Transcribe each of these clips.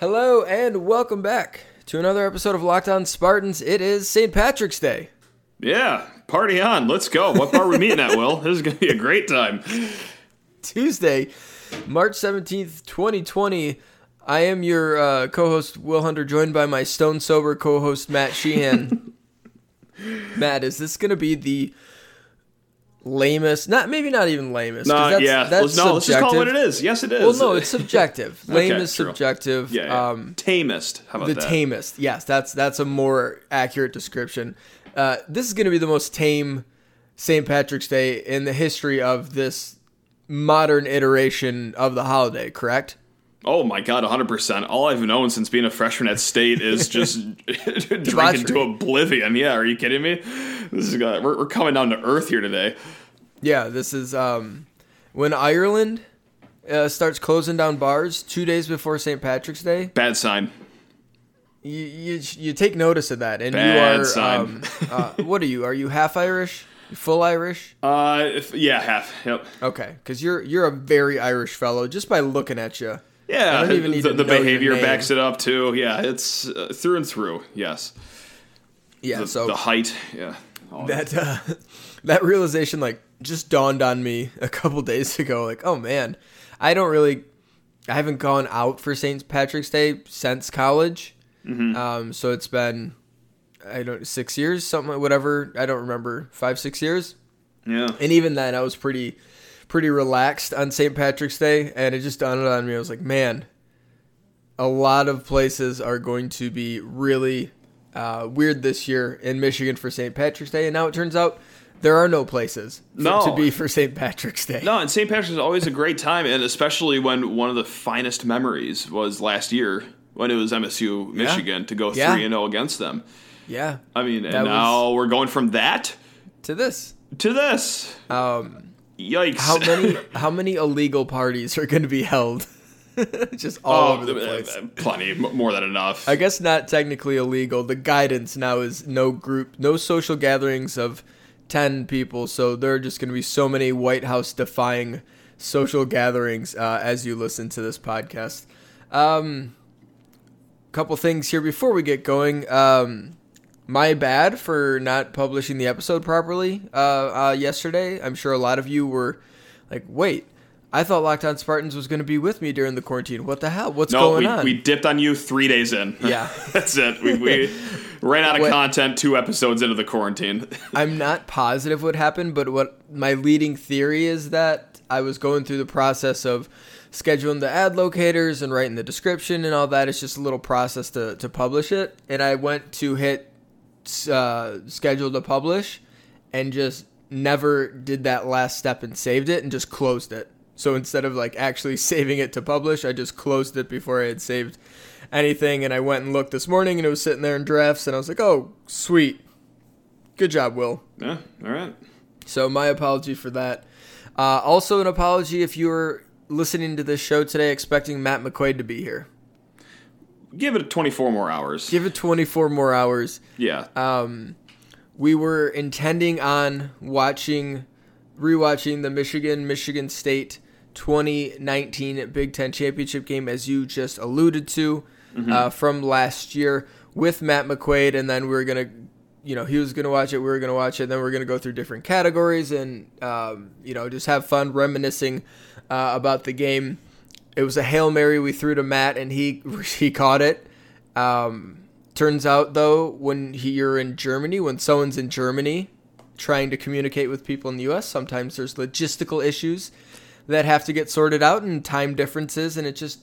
Hello and welcome back to another episode of Locked On Spartans. It is St. Patrick's Day. Yeah, party on. Let's go. What bar are we meeting at, Will? This is going to be a great time. Tuesday, March 17th, 2020. I am your uh, co host, Will Hunter, joined by my stone sober co host, Matt Sheehan. Matt, is this going to be the lamest? Not maybe not even lamest No, that's, yeah. that's no, let's just call it what it is. Yes, it is. Well, no, it's subjective. Lame Okay, is true. subjective. yeah, yeah. Um, tamest. How about the that? tamest. Yes, that's that's a more accurate description. Uh, this is going to be the most tame St. Patrick's Day in the history of this modern iteration of the holiday. Correct? Oh my god, 100%. All I've known since being a freshman at state is just drinking to oblivion. Yeah, are you kidding me? This is uh, we're, we're coming down to earth here today. Yeah. This is um, when Ireland uh, starts closing down bars two days before St. Patrick's Day. Bad sign. You you, you take notice of that, and Bad you are sign. um, uh, what are you? Are you half Irish? Full Irish? Uh, if, yeah, half. Yep. Okay, because you're you're a very Irish fellow just by looking at you. Yeah, I don't even need the, the behavior backs it up too. Yeah, it's uh, through and through. Yes. Yeah, The, so the height. Yeah. That uh, that realization like just dawned on me a couple days ago. Like, oh man, I don't really, I haven't gone out for St. Patrick's Day since college. Mm-hmm. Um, so it's been, I don't six years, something whatever. I don't remember five six years. Yeah. And even then, I was pretty pretty relaxed on St. Patrick's Day, and it just dawned on me. I was like, man, a lot of places are going to be really uh, weird this year in Michigan for St. Patrick's Day, and now it turns out there are no places for, No. to be for St. Patrick's Day. No, and St. Patrick's is always a great time, and especially when one of the finest memories was last year when it was MSU Michigan to go three and zero against them. Yeah, I mean, and That now we're going from that to this. to this. Um, Yikes! how many how many illegal parties are going to be held? just all Oh, over the uh, place. uh, plenty, more than enough. I guess not technically illegal. The guidance now is no group, no social gatherings of 10 people. So there are just going to be so many White House defying social gatherings uh, as you listen to this podcast. Um, couple things here before we get going. Um, my bad for not publishing the episode properly uh, uh, yesterday. I'm sure a lot of you were like, wait, I thought Locked On Spartans was going to be with me during the quarantine. What the hell? What's no, going we, on? we dipped on you three days in. Yeah. that's it. We, we ran out of What- content two episodes into the quarantine. I'm not positive what happened, but what my leading theory is that I was going through the process of scheduling the ad locators and writing the description and all that. It's just a little process to, to publish it. And I went to hit uh, schedule to publish and just never did that last step and saved it and just closed it. So instead of like actually saving it to publish, I just closed it before I had saved anything. And I went and looked this morning and it was sitting there in drafts. And I was like, oh, sweet. Good job, Will. yeah, all right. So my apology for that. Uh, also, an apology if you were listening to this show today expecting Matt McQuaid to be here. Give it 24 more hours. Give it 24 more hours. yeah. Um, we were intending on watching, rewatching the Michigan Michigan State 2019 Big Ten championship game, as you just alluded to, uh, from last year with Matt McQuaid, and then we were gonna, you know, he was gonna watch it, we were gonna watch it, then we are gonna go through different categories and, um, you know, just have fun reminiscing uh, about the game. It was a hail mary we threw to Matt, and he he caught it. Um, turns out though, when he, you're in Germany, when someone's in Germany trying to communicate with people in the U.S., sometimes there's logistical issues that have to get sorted out and time differences, and it just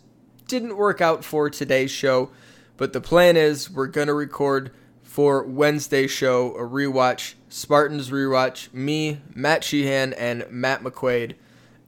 didn't work out for today's show. But the plan is we're gonna record for Wednesday's show a rewatch, Spartans rewatch. Me, Matt Sheehan, and Matt McQuaid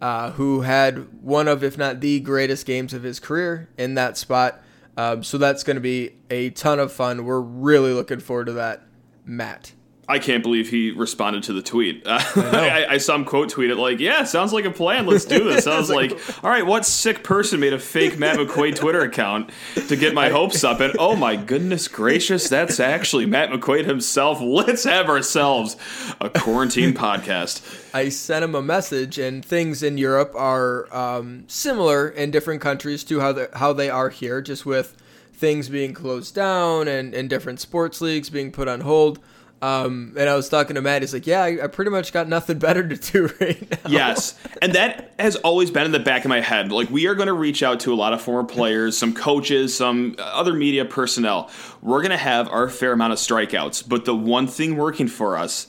uh, who had one of, if not the greatest games of his career in that spot. Um, so that's going to be a ton of fun. We're really looking forward to that, Matt. I can't believe he responded to the tweet. Uh, I, I, saw him quote tweet it like, "Yeah, sounds like a plan. Let's do this." I was like, "All right, what sick person made a fake Matt McQuaid Twitter account to get my hopes up?" And oh my goodness gracious, that's actually Matt McQuaid himself. Let's have ourselves a quarantine podcast. I sent him a message, and things in Europe are um, similar in different countries to how they, how they are here, just with things being closed down and, and different sports leagues being put on hold. Um, and I was talking to Matt. He's like, "Yeah, I, I, pretty much got nothing better to do right now." Yes, and that has always been in the back of my head. Like, we are going to reach out to a lot of former players, some coaches, some other media personnel. We're going to have our fair amount of strikeouts, but the one thing working for us,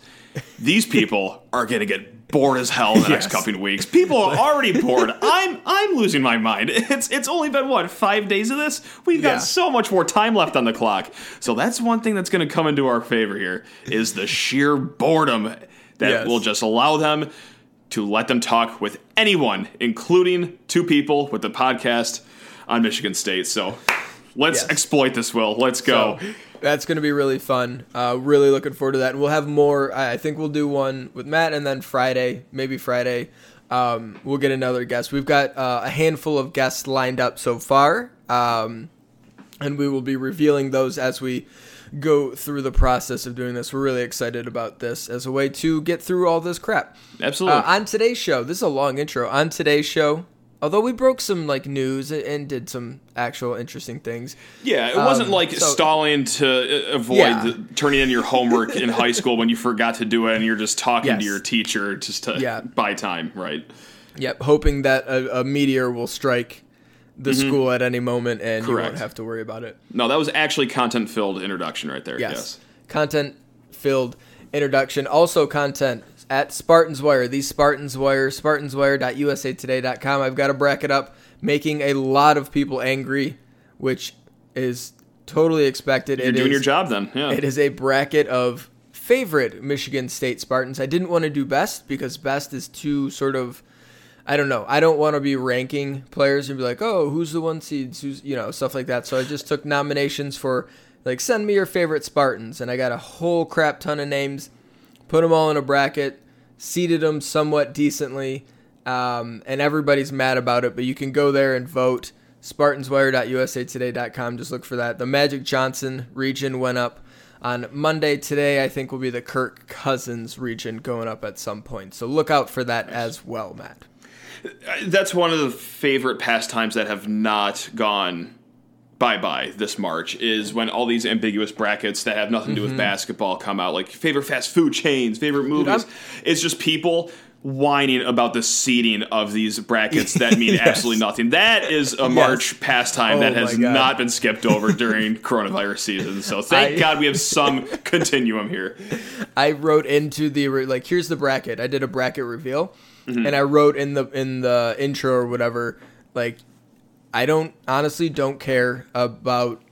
these people are going to get bored as hell in the yes. next couple of weeks. People are already bored. I'm I'm losing my mind. It's it's only been what five days of this. We've got yeah. so much more time left on the clock. So that's one thing that's going to come into our favor here is the sheer boredom that yes. will just allow them to let them talk with anyone, including two people with the podcast on Michigan State. So let's yes. exploit this. Will let's go. So, that's going to be really fun. Uh, really looking forward to that. And we'll have more. I think we'll do one with Matt, and then Friday, maybe Friday, um, we'll get another guest. We've got uh, a handful of guests lined up so far, um, and we will be revealing those as we go through the process of doing this. We're really excited about this as a way to get through all this crap. Absolutely. Uh, on today's show, this is a long intro. On today's show, Although we broke some like news and did some actual interesting things. Yeah, it wasn't um, like so, stalling to uh, avoid yeah. the, turning in your homework in high school when you forgot to do it and you're just talking yes. to your teacher just to yeah. buy time, right? Yep, hoping that a, a meteor will strike the mm-hmm. school at any moment and Correct. you won't have to worry about it. No, that was actually content filled introduction right there. Yes. yes. Content filled introduction. Also content at Spartans Wire, the Spartans Wire, spartanswire.usatoday.com. I've got a bracket up making a lot of people angry, which is totally expected. You're it doing is, your job then. Yeah. It is a bracket of favorite Michigan State Spartans. I didn't want to do best because best is too sort of I don't know. I don't want to be ranking players and be like, "Oh, who's the one seeds? Who's, you know, stuff like that." So I just took nominations for like send me your favorite Spartans and I got a whole crap ton of names put them all in a bracket, seeded them somewhat decently, um, and everybody's mad about it. But you can go there and vote. SpartansWire.usatoday.com. Just look for that. The Magic Johnson region went up on Monday. Today, I think, will be the Kirk Cousins region going up at some point. So look out for that as well, Matt. That's one of the favorite pastimes that have not gone bye bye this March is when all these ambiguous brackets that have nothing to do with mm-hmm. basketball come out, like favorite fast food chains, favorite movies. Dude, it's just people whining about the seating of these brackets that mean yes. absolutely nothing. That is a March yes. pastime oh that has not been skipped over during coronavirus season. So thank I, God we have some continuum here. I wrote into the like here's the bracket. I did a bracket reveal mm-hmm. and I wrote in the in the intro or whatever like I don't honestly don't care about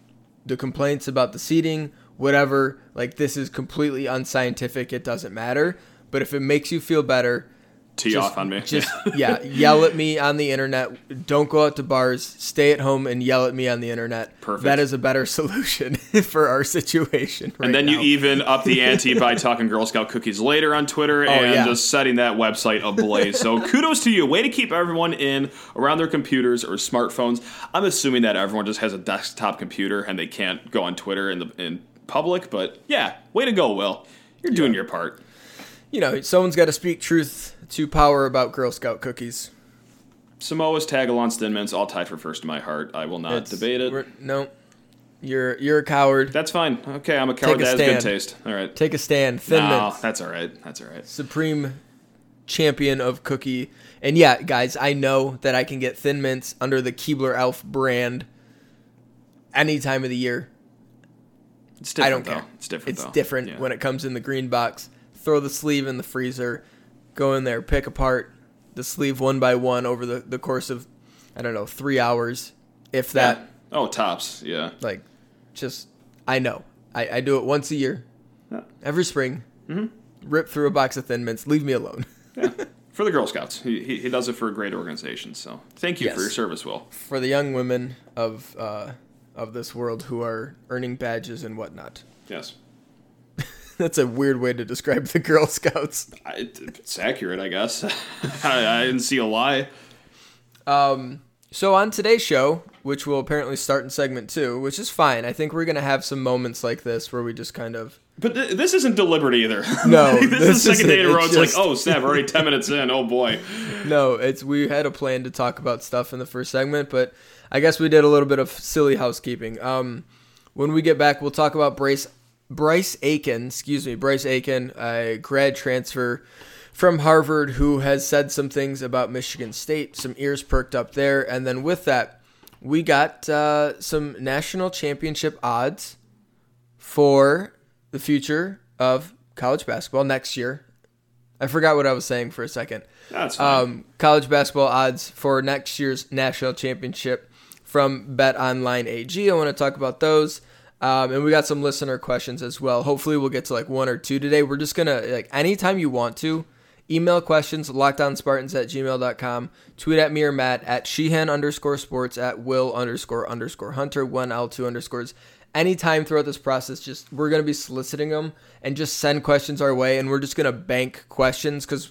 the complaints about the seating, whatever. Like this is completely unscientific. It doesn't matter. But if it makes you feel better, tee just, off on me. Just yeah, yell at me on the internet. Don't go out to bars. Stay at home and yell at me on the internet. Perfect. That is a better solution for our situation. Right and then now. you even up the ante by talking Girl Scout cookies later on Twitter oh, and yeah. just setting that website ablaze. so kudos to you. Way to keep everyone in around their computers or smartphones. I'm assuming that everyone just has a desktop computer and they can't go on Twitter in the in public. But yeah, way to go, Will. You're doing your part. You know, someone's got to speak truth to power about Girl Scout cookies. Samoa's tagalongs, thin mints, all tied for first in my heart. I will not it's, debate it. No, you're you're a coward. That's fine. Okay, I'm a coward. That has good taste. All right. Take a stand. Thin no, mints. that's all right. That's all right. Supreme champion of cookie. And yeah, guys, I know that I can get thin mints under the Keebler Elf brand any time of the year. It's different. I don't though. care. It's different. It's though. different yeah. when it comes in the green box. Throw the sleeve in the freezer go in there, pick apart the sleeve one by one over the, the course of, I don't know, three hours, if that. Yeah. Oh, tops, yeah. Like, just, I know. I, I do it once a year, yeah. every spring. Mm-hmm. Rip through a box of Thin Mints. Leave me alone. yeah. For the Girl Scouts. He, he, he, does it for a great organization. So thank you yes. for your service, Will. For the young women of, uh, of this world who are earning badges and whatnot. Yes. That's a weird way to describe the Girl Scouts. I, it's accurate, I guess. I, I didn't see a lie. Um, So on today's show, which will apparently start in segment two, which is fine. I think we're gonna have some moments like this where we just kind of But th- this isn't deliberate either. No, Like, this, is the second day in a row. It's just- like, oh snap, we're already ten minutes in. Oh boy. no. It's we had a plan to talk about stuff in the first segment, but I guess we did a little bit of silly housekeeping. Um, when we get back, we'll talk about Bryce Bryce Aiken. Excuse me, Bryce Aiken, a grad transfer from Harvard who has said some things about Michigan State. Some ears perked up there, and then with that, we got uh, some national championship odds for the future of college basketball next year. I forgot what I was saying for a second. That's fine. Um, college basketball odds for next year's national championship from Bet Online AG. I want to talk about those. Um, and we got some listener questions as well. Hopefully, we'll get to like one or two today. We're just going to, like, anytime you want to, email questions, lockedonspartans at gmail.com, tweet at me or Matt at Sheehan underscore sports, at Will underscore underscore Hunter, one L2 underscores. Anytime throughout this process, just we're going to be soliciting them and just send questions our way. And we're just going to bank questions because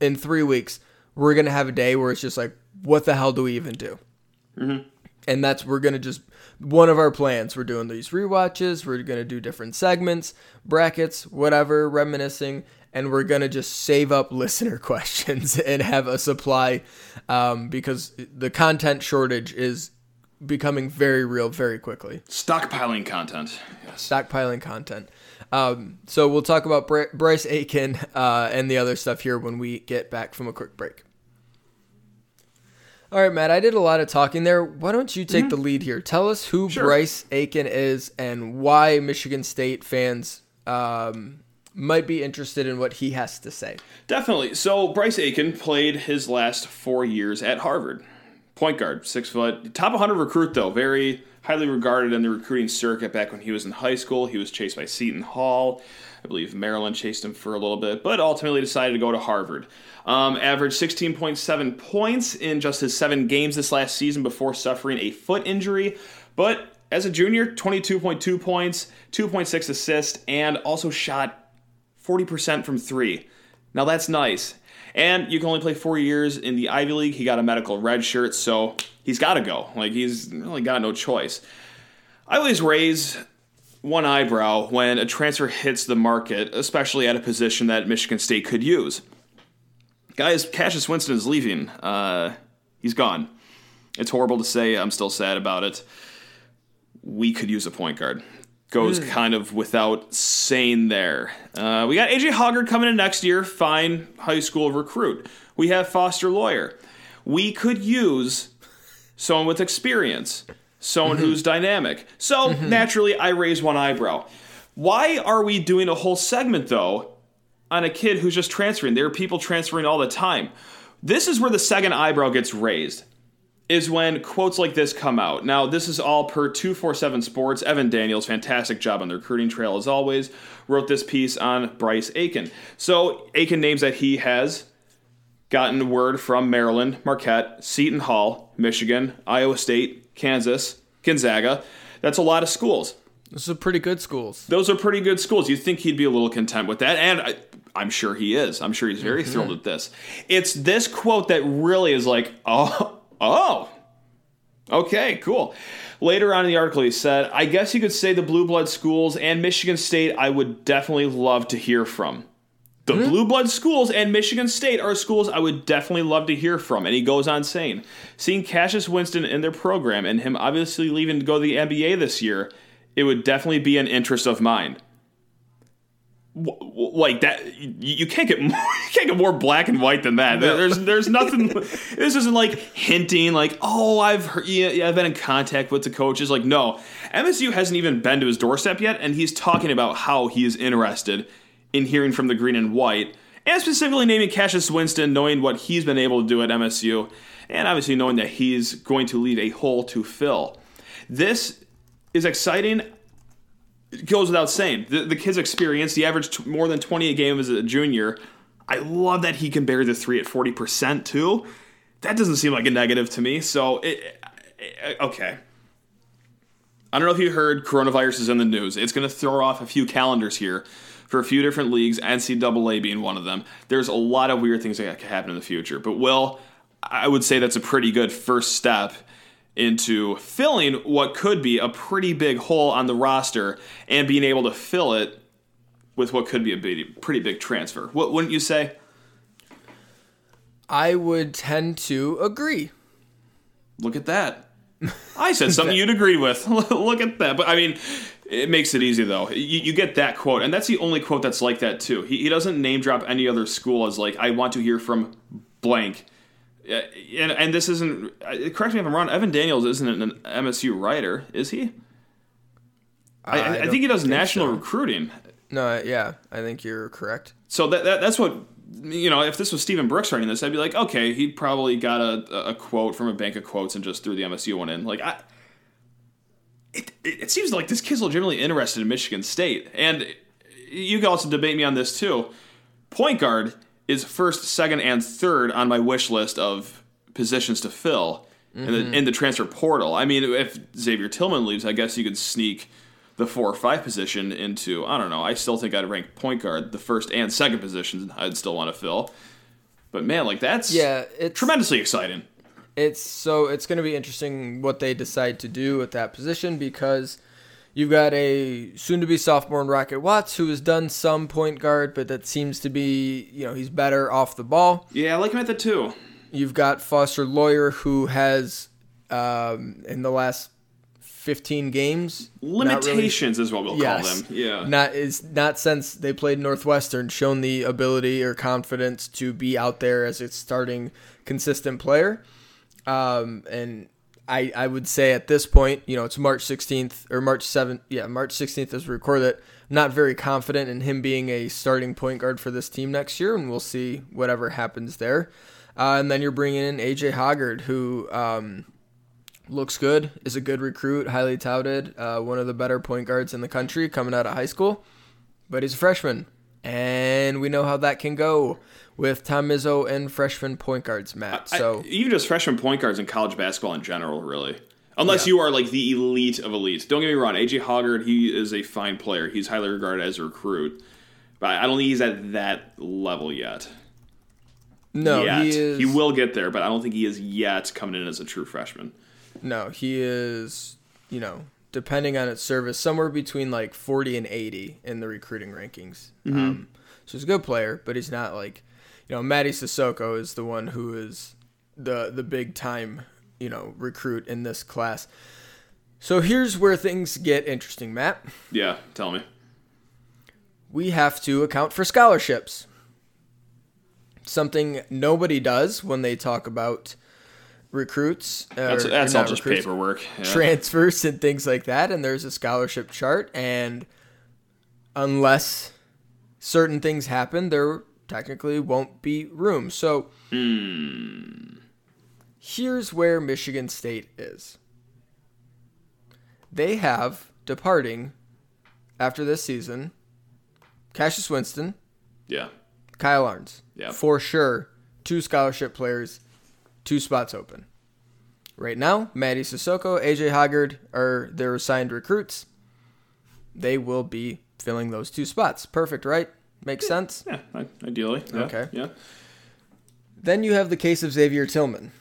in three weeks, we're gonna have a day where it's just like, what the hell do we even do? And that's we're gonna just one of our plans. We're doing these rewatches. We're gonna do different segments, brackets, whatever, reminiscing, and we're gonna just save up listener questions and have a supply um, because the content shortage is becoming very real very quickly Stockpiling content. Yes. stockpiling content. Um, so we'll talk about Bry- Bryce Aiken uh, and the other stuff here when we get back from a quick break. All right, Matt, I did a lot of talking there. Why don't you take the lead here? Tell us who Sure. Bryce Aiken is and why Michigan State fans um, might be interested in what he has to say. Definitely. So Bryce Aiken played his last four years at Harvard. Point guard, six foot, top 100 recruit though, very highly regarded in the recruiting circuit. Back when he was in high school, he was chased by Seton Hall. I believe Maryland chased him for a little bit, but ultimately decided to go to Harvard. Um, averaged 16.7 points in just his seven games this last season before suffering a foot injury. But as a junior, 22.2 points, 2.6 assists, and also shot 40% from three. Now that's nice. And you can only play four years in the Ivy League. He got a medical red shirt, so he's got to go. Like, he's really got no choice. I always raise one eyebrow when a transfer hits the market, especially at a position that Michigan State could use. Guys, Cassius Winston is leaving. Uh, he's gone. It's horrible to say. I'm still sad about it. We could use a point guard. Goes kind of without saying there. Uh, we got AJ Hoggard coming in next year. Fine high school recruit. We have Foster Loyer. We could use someone with experience, someone mm-hmm. who's dynamic. So mm-hmm. naturally, I raise one eyebrow. Why are we doing a whole segment though on a kid who's just transferring? There are people transferring all the time. This is where the second eyebrow gets raised. Is when quotes like this come out. Now, this is all per 247 Sports. Evan Daniels, fantastic job on the recruiting trail as always, wrote this piece on Bryce Aiken. So, Aiken names that he has gotten word from Maryland, Marquette, Seton Hall, Michigan, Iowa State, Kansas, Gonzaga. That's a lot of schools. Those are pretty good schools. Those are pretty good schools. You'd think he'd be a little content with that, and I, I'm sure he is. I'm sure he's very mm-hmm. thrilled with this. It's this quote that really is like, oh, oh, okay, cool. Later on in the article, he said, I guess you could say the blue blood schools and Michigan State I would definitely love to hear from. The hmm? blue blood schools and Michigan State are schools I would definitely love to hear from. And he goes on saying, seeing Cassius Winston in their program and him obviously leaving to go to the NBA this year, it would definitely be an interest of mine. W- w- Like that, you, you can't get more, you can't get more black and white than that. There- There's there's nothing. this isn't like hinting like oh I've heard, yeah I've been in contact with the coaches. Like no, MSU hasn't even been to his doorstep yet, and he's talking about how he is interested in hearing from the green and white, and specifically naming Cassius Winston, knowing what he's been able to do at MSU, and obviously knowing that he's going to leave a hole to fill. This is exciting. It goes without saying. The, the kid's experience, he averaged t- more than 20 a game as a junior. I love that he can bury the three at 40% too. That doesn't seem like a negative to me. So, it, it- okay. I don't know if you heard coronavirus is in the news. It's going to throw off a few calendars here for a few different leagues, NCAA being one of them. There's a lot of weird things that could happen in the future. But, Will, I would say that's a pretty good first step into filling what could be a pretty big hole on the roster and being able to fill it with what could be a big, pretty big transfer. What wouldn't you say? I would tend to agree. Look at that. I said something you'd agree with. Look at that. But I mean, it makes it easy though. You, you, get that quote, and that's the only quote that's like that too. He, he doesn't name drop any other school as like, I want to hear from blank. And, and this isn't, uh, correct me if I'm wrong, Evan Daniels isn't an MSU writer, is he? I, I, I think he does think national so. recruiting. No, yeah, I think you're correct. So that, that that's what you know, if this was Stephen Brooks writing this, I'd be like, okay, he probably got a, a quote from a bank of quotes and just threw the MSU one in. Like, I, it, it seems like this kid's legitimately interested in Michigan State. And you can also debate me on this too. Point guard is first, second, and third on my wish list of positions to fill mm-hmm. in, the, mm-hmm. in the transfer portal. I mean, if Xavier Tillman leaves, I guess you could sneak – the four or five position into I don't know. I still think I'd rank point guard the first and second positions. I'd still want to fill. But man, like that's yeah, it's tremendously exciting. It's so it's going to be interesting what they decide to do at that position because you've got a soon-to-be sophomore in Rocket Watts who has done some point guard, but that seems to be you know he's better off the ball. Yeah, I like him at the two. You've got Foster Loyer who has um, in the last 15 games. Limitations really, is what we'll yes, call them. Yeah. Not is not since they played Northwestern shown the ability or confidence to be out there as a starting consistent player. Um, and I I would say at this point, you know, it's March 16th or March 7th. Yeah, March 16th as we record it. not very confident in him being a starting point guard for this team next year, and we'll see whatever happens there. Uh, and then you're bringing in AJ Hoggard, who um, looks good, is a good recruit, highly touted, uh, one of the better point guards in the country coming out of high school. But he's a freshman, and we know how that can go with Tom Izzo and freshman point guards, Matt. So I, even just freshman point guards in college basketball in general, really. Unless yeah. you are like the elite of elites. Don't get me wrong, AJ Hoggard, he is a fine player. He's highly regarded as a recruit. But I don't think he's at that level yet. No, yet. he is. He will get there, but I don't think he is yet coming in as a true freshman. No, he is, you know, depending on its service, somewhere between like 40 and 80 in the recruiting rankings. Mm-hmm. Um, so he's a good player, but he's not like, you know, Mady Sissoko is the one who is the the big time, you know, recruit in this class. So here's where things get interesting, Matt. Yeah, tell me. We have to account for scholarships. Something nobody does when they talk about recruits. That's, that's all just paperwork. Yeah. Transfers and things like that. And there's a scholarship chart. And unless certain things happen, there technically won't be room. So mm. here's where Michigan State is they have departing after this season Cassius Winston. Yeah. Kyle Ahrens. Yeah. For sure. Two scholarship players two spots open. Right now, Mady Sissoko, AJ Hoggard are their assigned recruits. They will be filling those two spots. Perfect, right? Makes sense? Yeah, ideally. Yeah, okay. Yeah. Then you have the case of Xavier Tillman.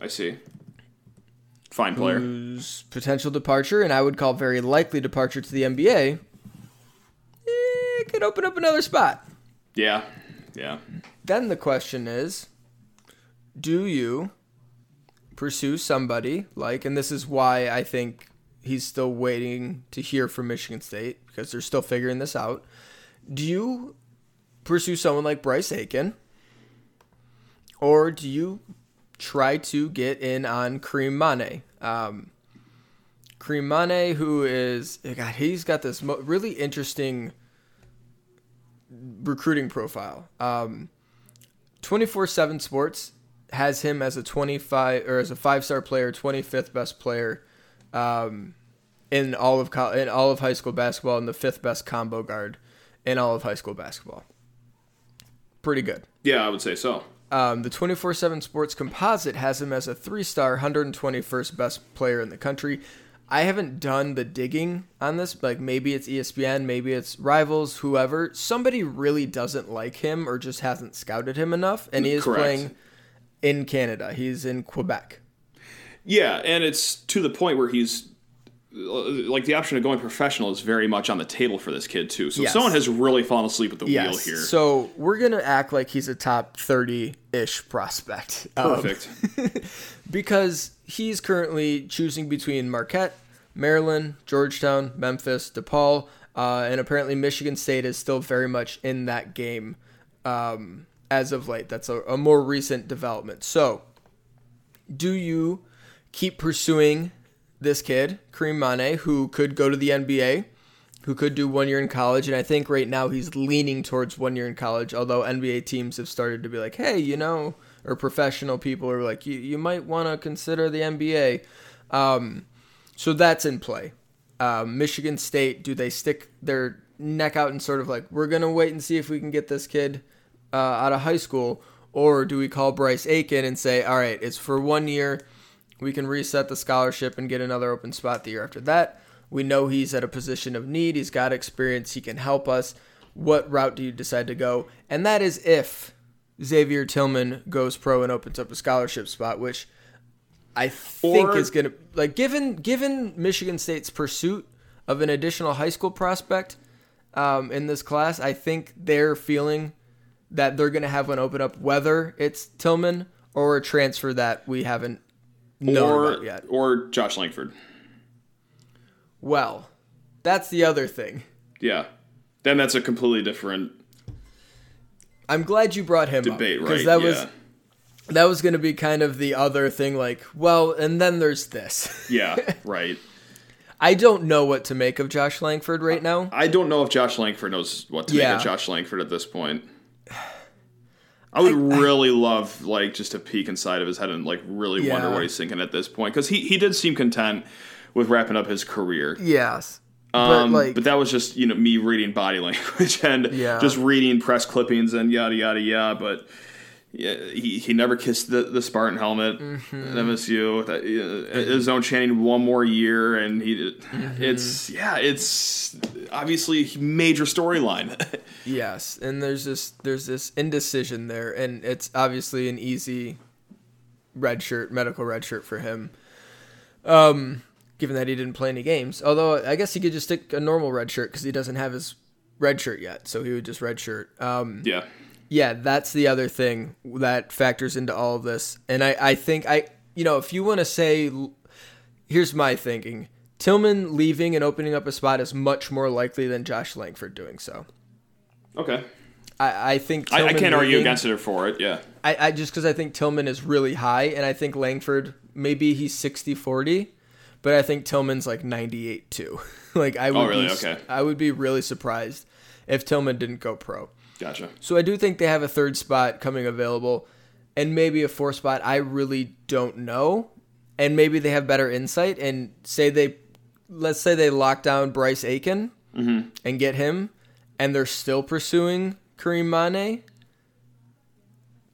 I see. Fine player. Whose potential departure, and I would call very likely departure to the NBA, eh, could open up another spot. Yeah. Yeah. Then the question is do you pursue somebody like, and this is why I think he's still waiting to hear from Michigan State because they're still figuring this out. Do you pursue someone like Bryce Aiken? Or do you try to get in on Karim Mane? Um, Karim Mane, who is, God, he's got this mo- really interesting recruiting profile. Um, 24-7 Sports has him as a 25 or as a five star player, 25th best player um, in all of in all of high school basketball, and the fifth best combo guard in all of high school basketball. Pretty good. Yeah, I would say so. Um, the 24 7 Sports Composite has him as a three star, 121st best player in the country. I haven't done the digging on this. Like maybe it's ESPN, maybe it's Rivals, whoever. Somebody really doesn't like him or just hasn't scouted him enough, and he is Correct. playing in Canada. He's in Quebec. Yeah, and it's to the point where he's like the option of going professional is very much on the table for this kid too. So Yes. someone has really fallen asleep at the wheel here. So we're gonna act like he's a top thirty-ish prospect. Um, Perfect. because he's currently choosing between Marquette, Maryland, Georgetown, Memphis, DePaul, uh, and apparently Michigan State is still very much in that game um, as of late. That's a, a more recent development. So, do you keep pursuing this kid, Karim Mane, who could go to the NBA? Who could do one year in college, and I think right now he's leaning towards one year in college. Although NBA teams have started to be like, "Hey, you know," or professional people are like, "You you might want to consider the NBA." Um, so that's in play. Um, Michigan State, do they stick their neck out and sort of like, we're gonna wait and see if we can get this kid uh, out of high school, or do we call Bryce Aiken and say, all right, it's for one year, we can reset the scholarship and get another open spot the year after that. We know he's at a position of need. He's got experience. He can help us. What route do you decide to go? And that is if Xavier Tillman goes pro and opens up a scholarship spot, which I think Or- is going to like given given Michigan State's pursuit of an additional high school prospect um, in this class. I think they're feeling that they're going to have one open up, whether it's Tillman or a transfer that we haven't known or yet. or Josh Langford. Well, that's the other thing. Yeah. Then that's a completely different I'm glad you brought him debate, up right? that yeah. was that was going to be kind of the other thing. Like, well, and then there's this. yeah, right. I don't know what to make of Josh Langford right now. I don't know if Josh Langford knows what to Yeah. make of Josh Langford at this point. I would really love like just a peek inside of his head and like really wonder Yeah. what he's thinking at this point because he he did seem content with wrapping up his career. Yes, Um, but like, but that was just you know me reading body language and Yeah. just reading press clippings and yada yada yada. But yeah, he, he never kissed the, the Spartan helmet Mm-hmm. at MSU. That, uh, His own chanting one more year, and he Mm-hmm. it's yeah, it's obviously a major storyline. yes, and there's this there's this indecision there, and it's obviously an easy red shirt, medical red shirt for him. Um, given that he didn't play any games, although I guess he could just stick a normal red shirt because he doesn't have his red shirt yet, so he would just red shirt. Um, yeah, yeah, that's the other thing that factors into all of this. And I, I think I, you know, if you want to say, here's my thinking: Tillman leaving and opening up a spot is much more likely than Josh Langford doing so. okay. I, I think I, I can't argue against it or for it. Yeah, I, I just because I think Tillman is really high, and I think Langford maybe he's 60-40, but I think Tillman's like ninety eight too. like I oh, would Oh, really? be, Okay. I would be really surprised if Tillman didn't go pro. Gotcha. So I do think they have a third spot coming available and maybe a fourth spot. I really don't know. And maybe they have better insight and say they let's say they lock down Bryce Aiken mm-hmm. and get him and they're still pursuing Karim Mane.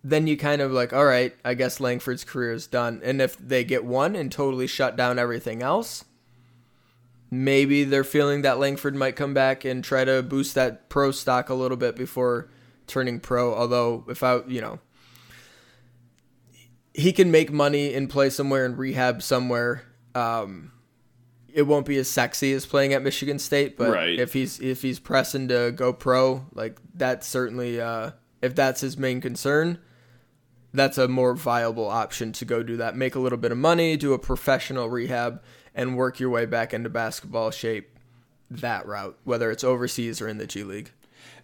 Then you kind of like, all right, I guess Langford's career is done. And if they get one and totally shut down everything else, maybe they're feeling that Langford might come back and try to boost that pro stock a little bit before turning pro. Although, if I, you know, he can make money and play somewhere and rehab somewhere. Um, it won't be as sexy as playing at Michigan State, but Right. if he's if he's pressing to go pro, like that's certainly uh, if that's his main concern, that's a more viable option to go do that. Make a little bit of money, do a professional rehab, and work your way back into basketball shape that route, whether it's overseas or in the G League.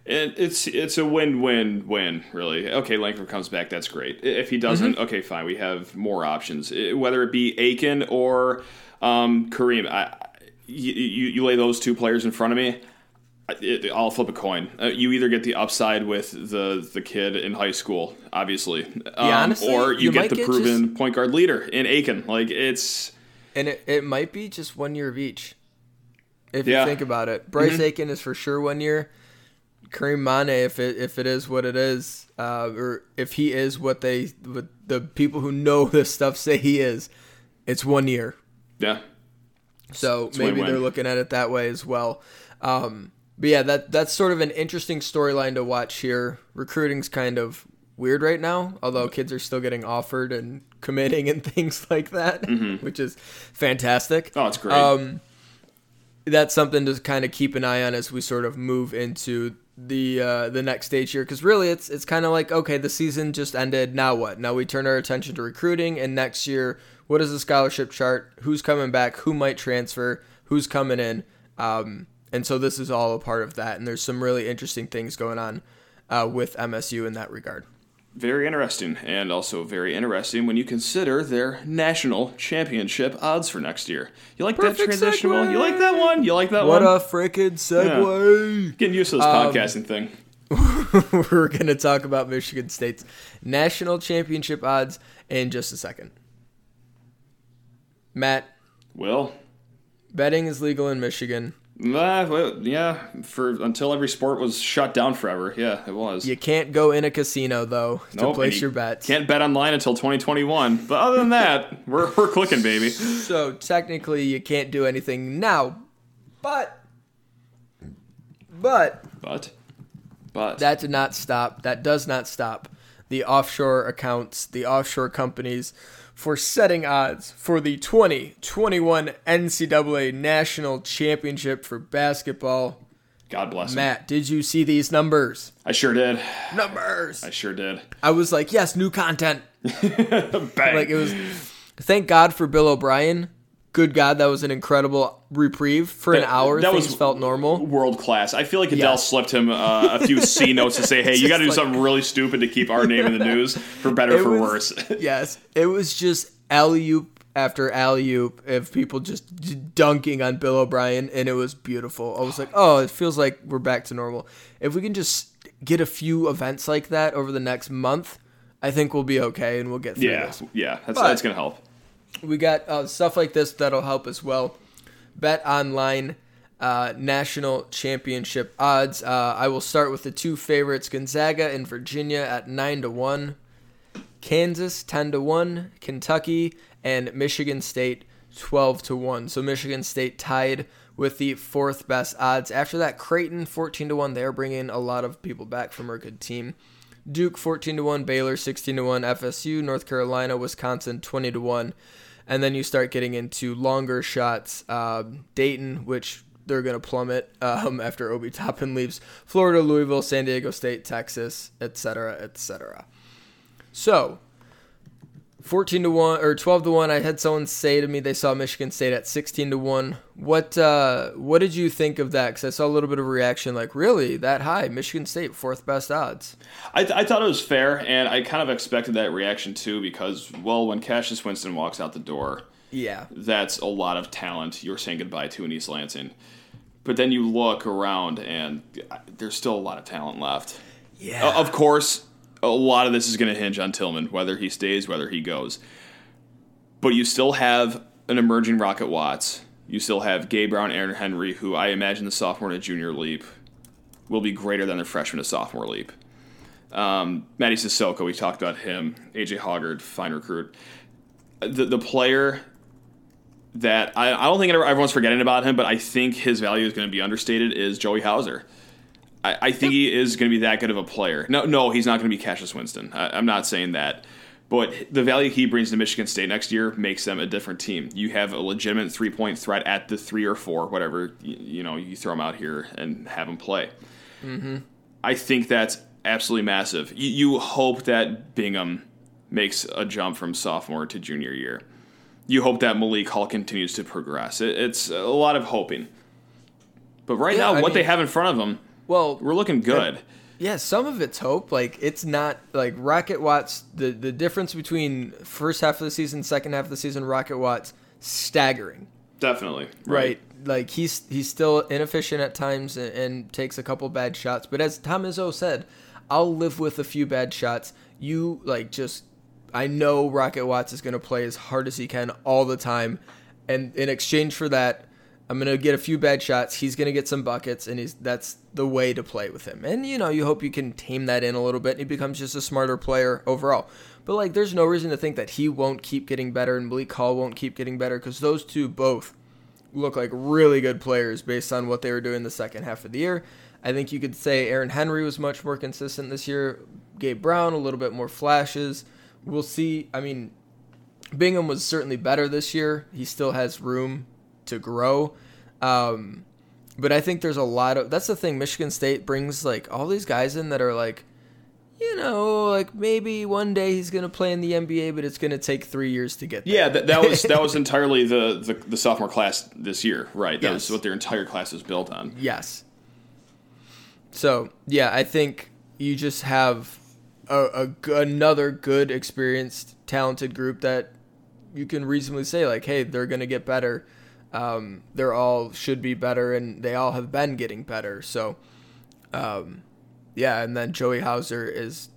It, it's it's a win win win really. Okay, Langford comes back. That's great. If he doesn't, Mm-hmm. okay, fine. We have more options. Whether it be Aiken or um, Karim, I, you, you lay those two players in front of me. It, I'll flip a coin. Uh, you either get the upside with the the kid in high school, obviously, um, honestly, or you, you get the get proven point guard leader in Aiken. Like it's And it, it might be just one year of each. If Yeah. you think about it. Bryce Aiken is for sure one year. Karim Mane, if it if it is what it is, uh, or if he is what they what the people who know this stuff say he is, it's one year. yeah. So It's maybe win-win. they're looking at it that way as well. Um, but yeah, that that's sort of an interesting storyline to watch here. Recruiting's kind of weird right now, although kids are still getting offered and committing and things like that, which is fantastic. Oh, it's great. Um, that's something to kind of keep an eye on as we sort of move into the uh, the next stage here. Because really, it's it's kind of like okay, the season just ended. Now what? Now we turn our attention to recruiting, and next year, what is the scholarship chart? Who's coming back? Who might transfer? Who's coming in? Um, and so this is all a part of that. And there's some really interesting things going on uh, with MSU in that regard. Very interesting, and also very interesting when you consider their national championship odds for next year. You like that Perfect transition? Will? segue. You like that one? You like that What one? What a freaking segue! Getting used to this Um, podcasting thing. We're going to talk about Michigan State's national championship odds in just a second. Matt, Will, betting is legal in Michigan. Uh, well, yeah, for until every sport was shut down forever. Yeah, it was. You can't go in a casino though to Nope, place and your bets. Can't bet online until 2021. But other than that, we're we're clicking, baby. So technically, you can't do anything now. But, but But, but that did not stop. That does not stop the offshore accounts, the offshore companies for setting odds for the 2021 NCAA National Championship for basketball. God bless him. Matt, did you see these numbers? I sure did. Numbers. I sure did. I was like, yes, new content. Bang. Like it was. Thank God for Bill O'Brien. Good God, that was an incredible reprieve for an hour. that things was felt normal. world class. I feel like Goodell slipped him uh, a few C notes to say, "Hey, you got to do like- something really stupid to keep our name in the news, for better or for was- worse." yes, it was just alley oop after alley oop of people just d- dunking on Bill O'Brien, and it was beautiful. I was like, oh, it feels like we're back to normal. If we can just get a few events like that over the next month, I think we'll be okay, and we'll get through yeah, this. yeah, that's But- that's gonna help. We got uh, stuff like this that'll help as well. Bet online. Uh, national championship odds. Uh, I will start with the two favorites: Gonzaga and Virginia at nine to one, Kansas ten to one, Kentucky and Michigan State twelve to one. So Michigan State tied with the fourth best odds. After that, Creighton fourteen to one. They're bringing a lot of people back from a good team. Duke 14 to 1, Baylor 16 to 1, FSU, North Carolina, Wisconsin 20 to 1. And then you start getting into longer shots. Um, Dayton, which they're going to plummet um, after Obi Toppin leaves, Florida, Louisville, San Diego State, Texas, etc., etc. So, 14 to 1 or 12 to 1 i had someone say to me they saw michigan state at 16 to 1 what uh what did you think of that? Because i saw a little bit of a reaction like really? That high? Michigan state fourth best odds. I, I thought it was fair, and I kind of expected that reaction too, because well, when Cassius Winston walks out the door, yeah. that's a lot of talent. You're saying goodbye to in East Lansing. But then you look around, and there's still a lot of talent left. yeah. Uh, Of course, a lot of this is going to hinge on Tillman, whether he stays, whether he goes. But you still have an emerging Rocket Watts. You still have Gabe Brown, Aaron Henry, who I imagine the sophomore to junior leap will be greater than the freshman to sophomore leap. Um, Mady Sissoko, we talked about him. AJ Hoggard, fine recruit. The, the player that I, I don't think everyone's forgetting about him, but I think his value is going to be understated is Joey Hauser. I, I think he is going to be that good of a player. No, no, he's not going to be Cassius Winston. I, I'm not saying that. But the value he brings to Michigan State next year makes them a different team. You have a legitimate three point threat at the three or four, whatever you, you know. You throw him out here and have him play. Mm-hmm. I think that's absolutely massive. You, you hope that Bingham makes a jump from sophomore to junior year. You hope that Malik Hall continues to progress. It, it's a lot of hoping. But right Yeah, now, I what they have in front of them, well we're looking good. yeah some of it's hope. Like it's not like rocket watts the the difference between first half of the season second half of the season rocket watts staggering. Definitely. right. Like he's he's still inefficient at times and, and takes a couple bad shots. But as tom izzo said i'll live with a few bad shots. You like just i know rocket watts is going to play as hard as he can all the time. And in exchange for that i'm to get a few bad shots he's to get some buckets and he's that's the way to play with him and you know you hope you can tame that in a little bit and he becomes just a smarter player overall but like there's no reason to think that he won't keep getting better and Malik Hall won't keep getting better because those two both look like really good players based on what they were doing the second half of the year. I think you could say Aaron Henry was much more consistent this year. Gabe Brown, a little bit more flashes. We'll see. I mean, Bingham was certainly better this year. He still has room to grow. Um, but I think there's a lot of that's the thing. Michigan State brings like all these guys in that are like, you know, like maybe one day he's gonna play in the NBA, but it's gonna take three years to get there. Yeah, that, that was that was entirely the, the, the sophomore class this year, right? That Yes. was what their entire class is built on. Yes. So yeah, I think you just have a, a another good, experienced, talented group that you can reasonably say like, hey, they're gonna get better. Um, they're all should be better, and they all have been getting better. So, um, yeah, and then Joey Hauser is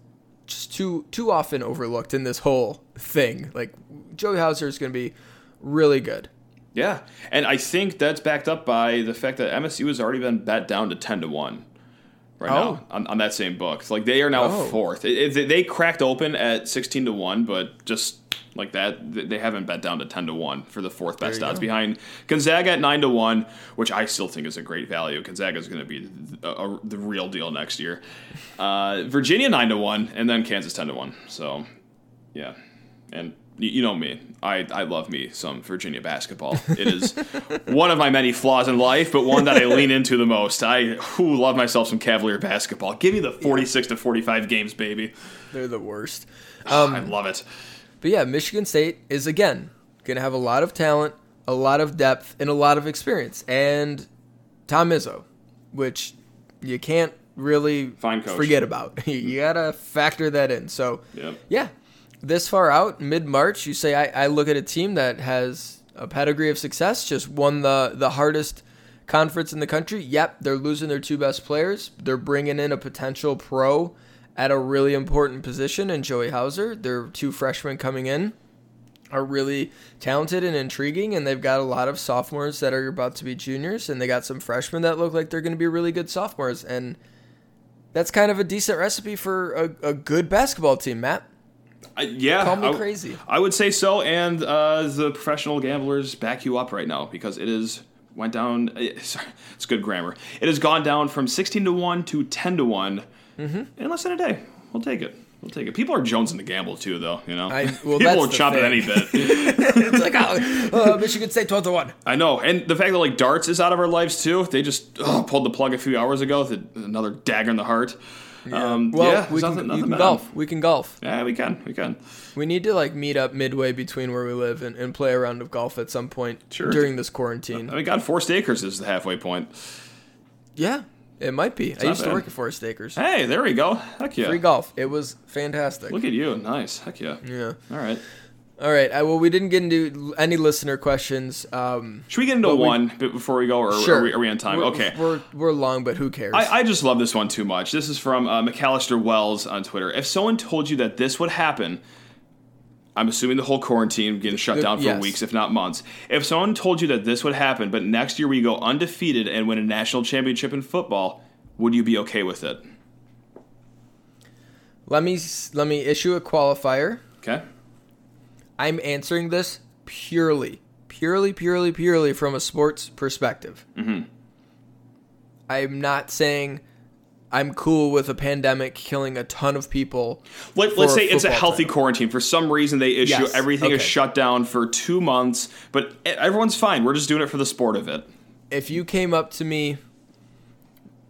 just too too often overlooked in this whole thing. Like Joey Hauser is gonna be really good. Yeah, and I think that's backed up by the fact that MSU has already been bet down to ten to one right Oh. now on, on that same book. It's Like they are now Oh. fourth. It, it- they cracked open at sixteen to one, but just like that, they haven't bet down to ten to one for the fourth best odds go. behind Gonzaga at nine to one, which I still think is a great value. Gonzaga is going to be a, a, the real deal next year. Uh, Virginia nine to one, and then Kansas ten to one. So yeah, and you know me, I, I love me some Virginia basketball. It is one of my many flaws in life, but one that I lean into the most. I who love myself some Cavalier basketball. Give me the forty six to forty five games, baby. They're the worst. I love it. But yeah, Michigan State is again going to have a lot of talent, a lot of depth, and a lot of experience. And Tom Izzo, which you can't really forget about. you mm-hmm. got to factor that in. So, Yep. yeah, this far out, mid March, you say I, I look at a team that has a pedigree of success, just won the, the hardest conference in the country. Yep, they're losing their two best players. They're bringing in a potential pro at a really important position in Joey Hauser. Their two freshmen coming in are really talented and intriguing, and they've got a lot of sophomores that are about to be juniors, and they got some freshmen that look like they're going to be really good sophomores. And that's kind of a decent recipe for a, a good basketball team, Matt. I, yeah, Call me I- crazy. I would say so, and uh, the professional gamblers back you up right now because it is went down. eh, Sorry, it's good grammar. It has gone down from sixteen to one to ten to one Mm-hmm. in less than a day. We'll take it. We'll take it. People are jonesing to gamble too, though. You know, I, well, people will chop thing. any bit. it's like, oh, uh, Michigan State 12 to 1. I know, and the fact that like darts is out of our lives too. They just oh, pulled the plug a few hours ago. The, another dagger in the heart. Um, Well, yeah, we can, nothing- nothing can golf. We can golf. Yeah, we can. We can. We need to like meet up midway between where we live and, and play a round of golf at some point Sure. during this quarantine. I mean, God, Forest Akers is the halfway point. Yeah, it might be. I not used to work at Forest Akers. Hey, there we go. Heck yeah. Free golf. It was fantastic. Look at you. Nice. Heck yeah. Yeah. All right. All right. I, well, we didn't get into any listener questions. Um, Should we get into we- one bit before we go, or sure. are, we, are we on time? We're, okay. We're we're long, but who cares? I, I just love this one too much. This is from uh, McAllister Wells on Twitter. If someone told you that this would happen, I'm assuming the whole quarantine getting shut down for yes. weeks, if not months. If someone told you that this would happen, but next year we go undefeated and win a national championship in football, would you be okay with it? let me let me issue a qualifier. Okay. I'm answering this purely, purely, purely, purely from a sports perspective. Mm-hmm. I'm not saying I'm cool with a pandemic killing a ton of people. Let, let's say it's a healthy team. quarantine. For some reason, they issue Yes, everything is shut down for two months, but e- everyone's fine. We're just doing it for the sport of it. If you came up to me,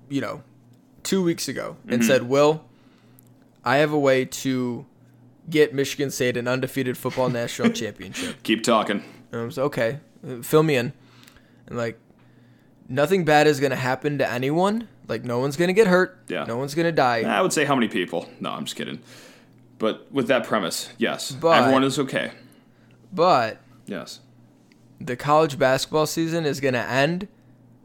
you know, two weeks ago Mm-hmm. and said, "Will, I have a way to get Michigan State an undefeated football national championship," Keep talking. And I was okay. uh, Fill me in. And like, nothing bad is gonna happen to anyone. Like, no one's gonna get hurt. Yeah. No one's gonna die. I would say how many people? No, I'm just kidding. But with that premise, yes, But- everyone is okay. But Yes. the college basketball season is gonna end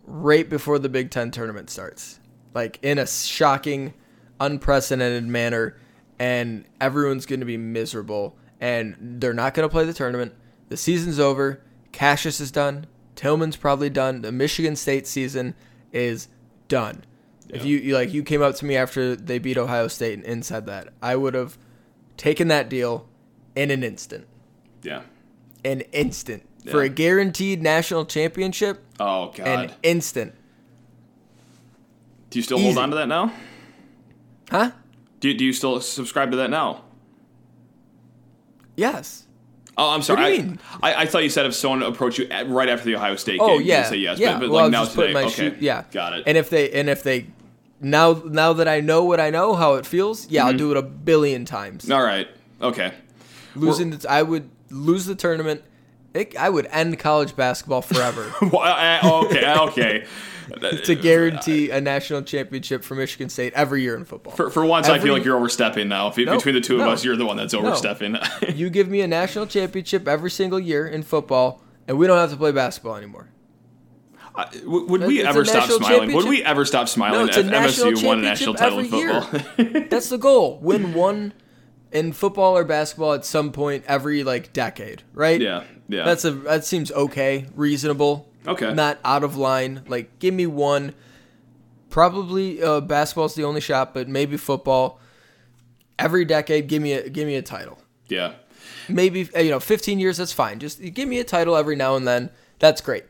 right before the Big Ten tournament starts. Like in a shocking, unprecedented manner, and everyone's gonna be miserable. And they're not gonna play the tournament. The season's over. Cassius is done. Tillman's probably done. The Michigan State season is done. If Yeah. you, you like you came up to me after they beat Ohio State and, said that, I would have taken that deal in an instant. Yeah. An instant. for a guaranteed national championship, Oh God. an instant. do you still hold on to that now? Huh? Do, do you still subscribe to that now? Yes. Oh, I'm sorry. you I, mean? I, I thought you said if someone approached you at, right after the Ohio State Oh game, yeah. you'd say yes. Yeah. But, but well, like now today, okay, shoe- yeah. got it. And if they and if they now now that I know what I know, how it feels, yeah, Mm-hmm. I'll do it a billion times. All right. Okay. Losing, the, I would lose the tournament. It, I would end college basketball forever I- okay. Okay. to guarantee a national championship for Michigan State every year in football. For, for once, I feel like you're overstepping now. If, No, between the two of no, us, you're the one that's overstepping. you give me a national championship every single year in football, and we don't have to play basketball anymore. I- would we It's ever stop smiling? Would we ever stop smiling No, it's a national MSU won a national title in football? That's the goal. Win one in football or basketball at some point every like decade, right? yeah. Yeah. That's a that seems okay, reasonable. Okay. Not out of line. Like give me one. Probably uh, basketball's the only shot, but maybe football. Every decade, give me a give me a title. yeah. Maybe uh, you know, 15 years. That's fine. Just give me a title every now and then. That's great.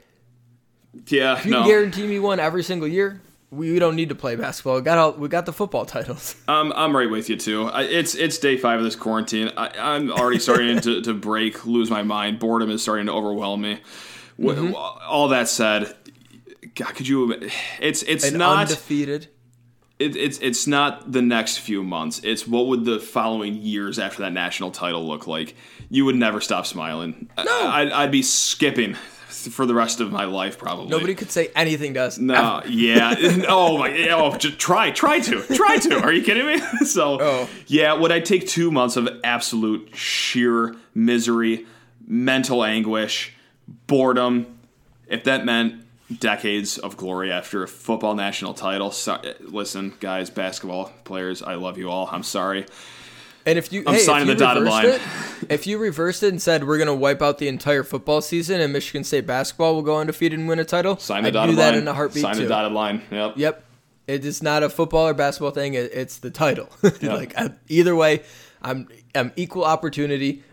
Yeah. You no. can guarantee me one every single year. We, we don't need to play basketball. We got all, we got the football titles. Um, I'm right with you too. I, it's it's day five of this quarantine. I, I'm already starting to, to break, lose my mind. Boredom is starting to overwhelm me. Mm-hmm. All that said, God, could you? It's it's And not undefeated. it, it's it's not the next few months. It's what would the following years after that national title look like? You would never stop smiling. No, I, I'd, I'd be skipping for the rest of my life probably. Nobody could say anything to us. No, oh yeah. oh my. Oh, just try, try to, try to. Are you kidding me? so, Oh. yeah. Would I take two months of absolute sheer misery, mental anguish, boredom, if that meant decades of glory after a football national title? So, eh, listen, guys, basketball players, I love you all. I'm sorry. And if you, I'm hey, signing if you the dotted reversed line. It, if you reversed it and said we're gonna wipe out the entire football season and Michigan State basketball will go undefeated and win a title, Sign the I'd dotted do that line. in a heartbeat Sign too. the dotted line. Yep. Yep, it is not a football or basketball thing. It, it's the title. like uh, either way, I'm I'm equal opportunity.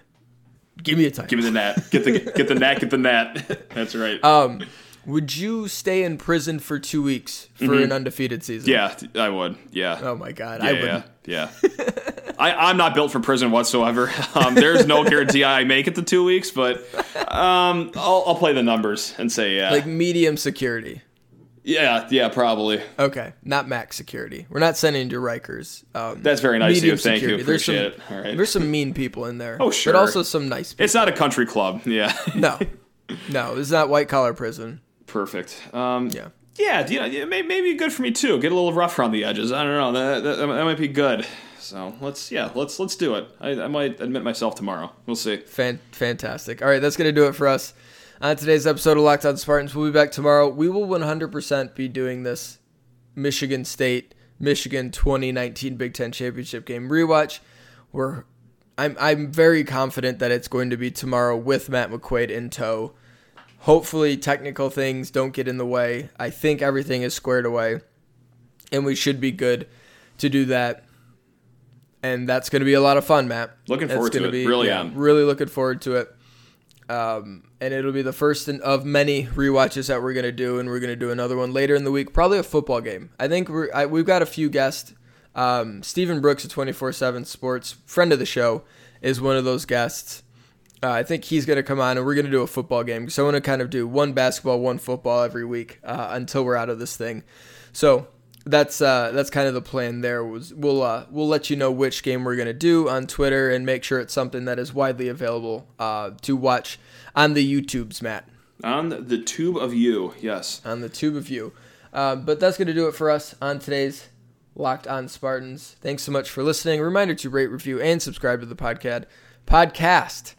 Give me a title. Give me the net. Get the get the net. Get the net. That's right. Um, would you stay in prison for two weeks for an undefeated season? Mm-hmm. yeah, I would. Yeah. Oh my god, Yeah, I wouldn't. yeah. I, I'm not built for prison whatsoever. Um, there's no guarantee I make it the two weeks, but um, I'll, I'll play the numbers and say yeah, Like medium security. yeah, yeah, probably. Okay, not max security. We're not sending to Rikers. Um, That's very nice of you. Thank you. security. There's Appreciate some, it. All right. There's some mean people in there. Oh, sure. But also some nice people. It's not a country club. Yeah. No, no, it's not white collar prison. Perfect. Um, Yeah. Yeah, you know, yeah, may- maybe good for me too. Get a little rough around the edges. I don't know. That, that, that might be good. So let's yeah, let's let's do it. I, I might admit myself tomorrow. We'll see. Fan- fantastic. All right, that's to do it for us on today's episode of Locked On Spartans. We'll be back tomorrow. We will 100% be doing this Michigan State, Michigan 2019 Big Ten Championship game rewatch. We're, I'm, I'm very confident that it's going to be tomorrow with Matt McQuaid in tow. Hopefully, technical things don't get in the way. I think everything is squared away, and we should be good to do that. And that's going to be a lot of fun, Matt. Looking forward to it. Be, Really yeah, am. Really looking forward to it. Um, and it'll be the first of many rewatches that we're gonna do, and we're gonna do another one later in the week. Probably a football game. I think we're I, we've got a few guests. Um, Stephen Brooks of Twenty Four Seven Sports, friend of the show, is one of those guests. Uh, I think he's gonna come on, and we're gonna do a football game. So I want to kind of do one basketball, one football every week uh, until we're out of this thing. So that's uh, that's kind of the plan. There was we'll uh, we'll let you know which game we're gonna do on Twitter and make sure it's something that is widely available uh, to watch on the YouTubes, Matt, On the tube of you, yes. on the tube of you. Uh, but that's gonna do it for us on today's Locked On Spartans. Thanks so much for listening. Reminder to rate, review, and subscribe to the podcast. Podcast,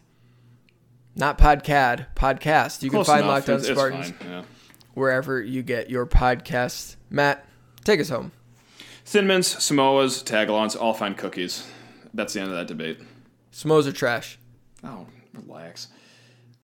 not podcast. Podcast. You Close can find enough. Locked On It's- it's Spartans fine, yeah. wherever you get your podcasts. Matt, take us home. Thin mints, Samoas, tagalongs, all fine cookies. That's the end of that debate. Samoas are trash. Oh, relax.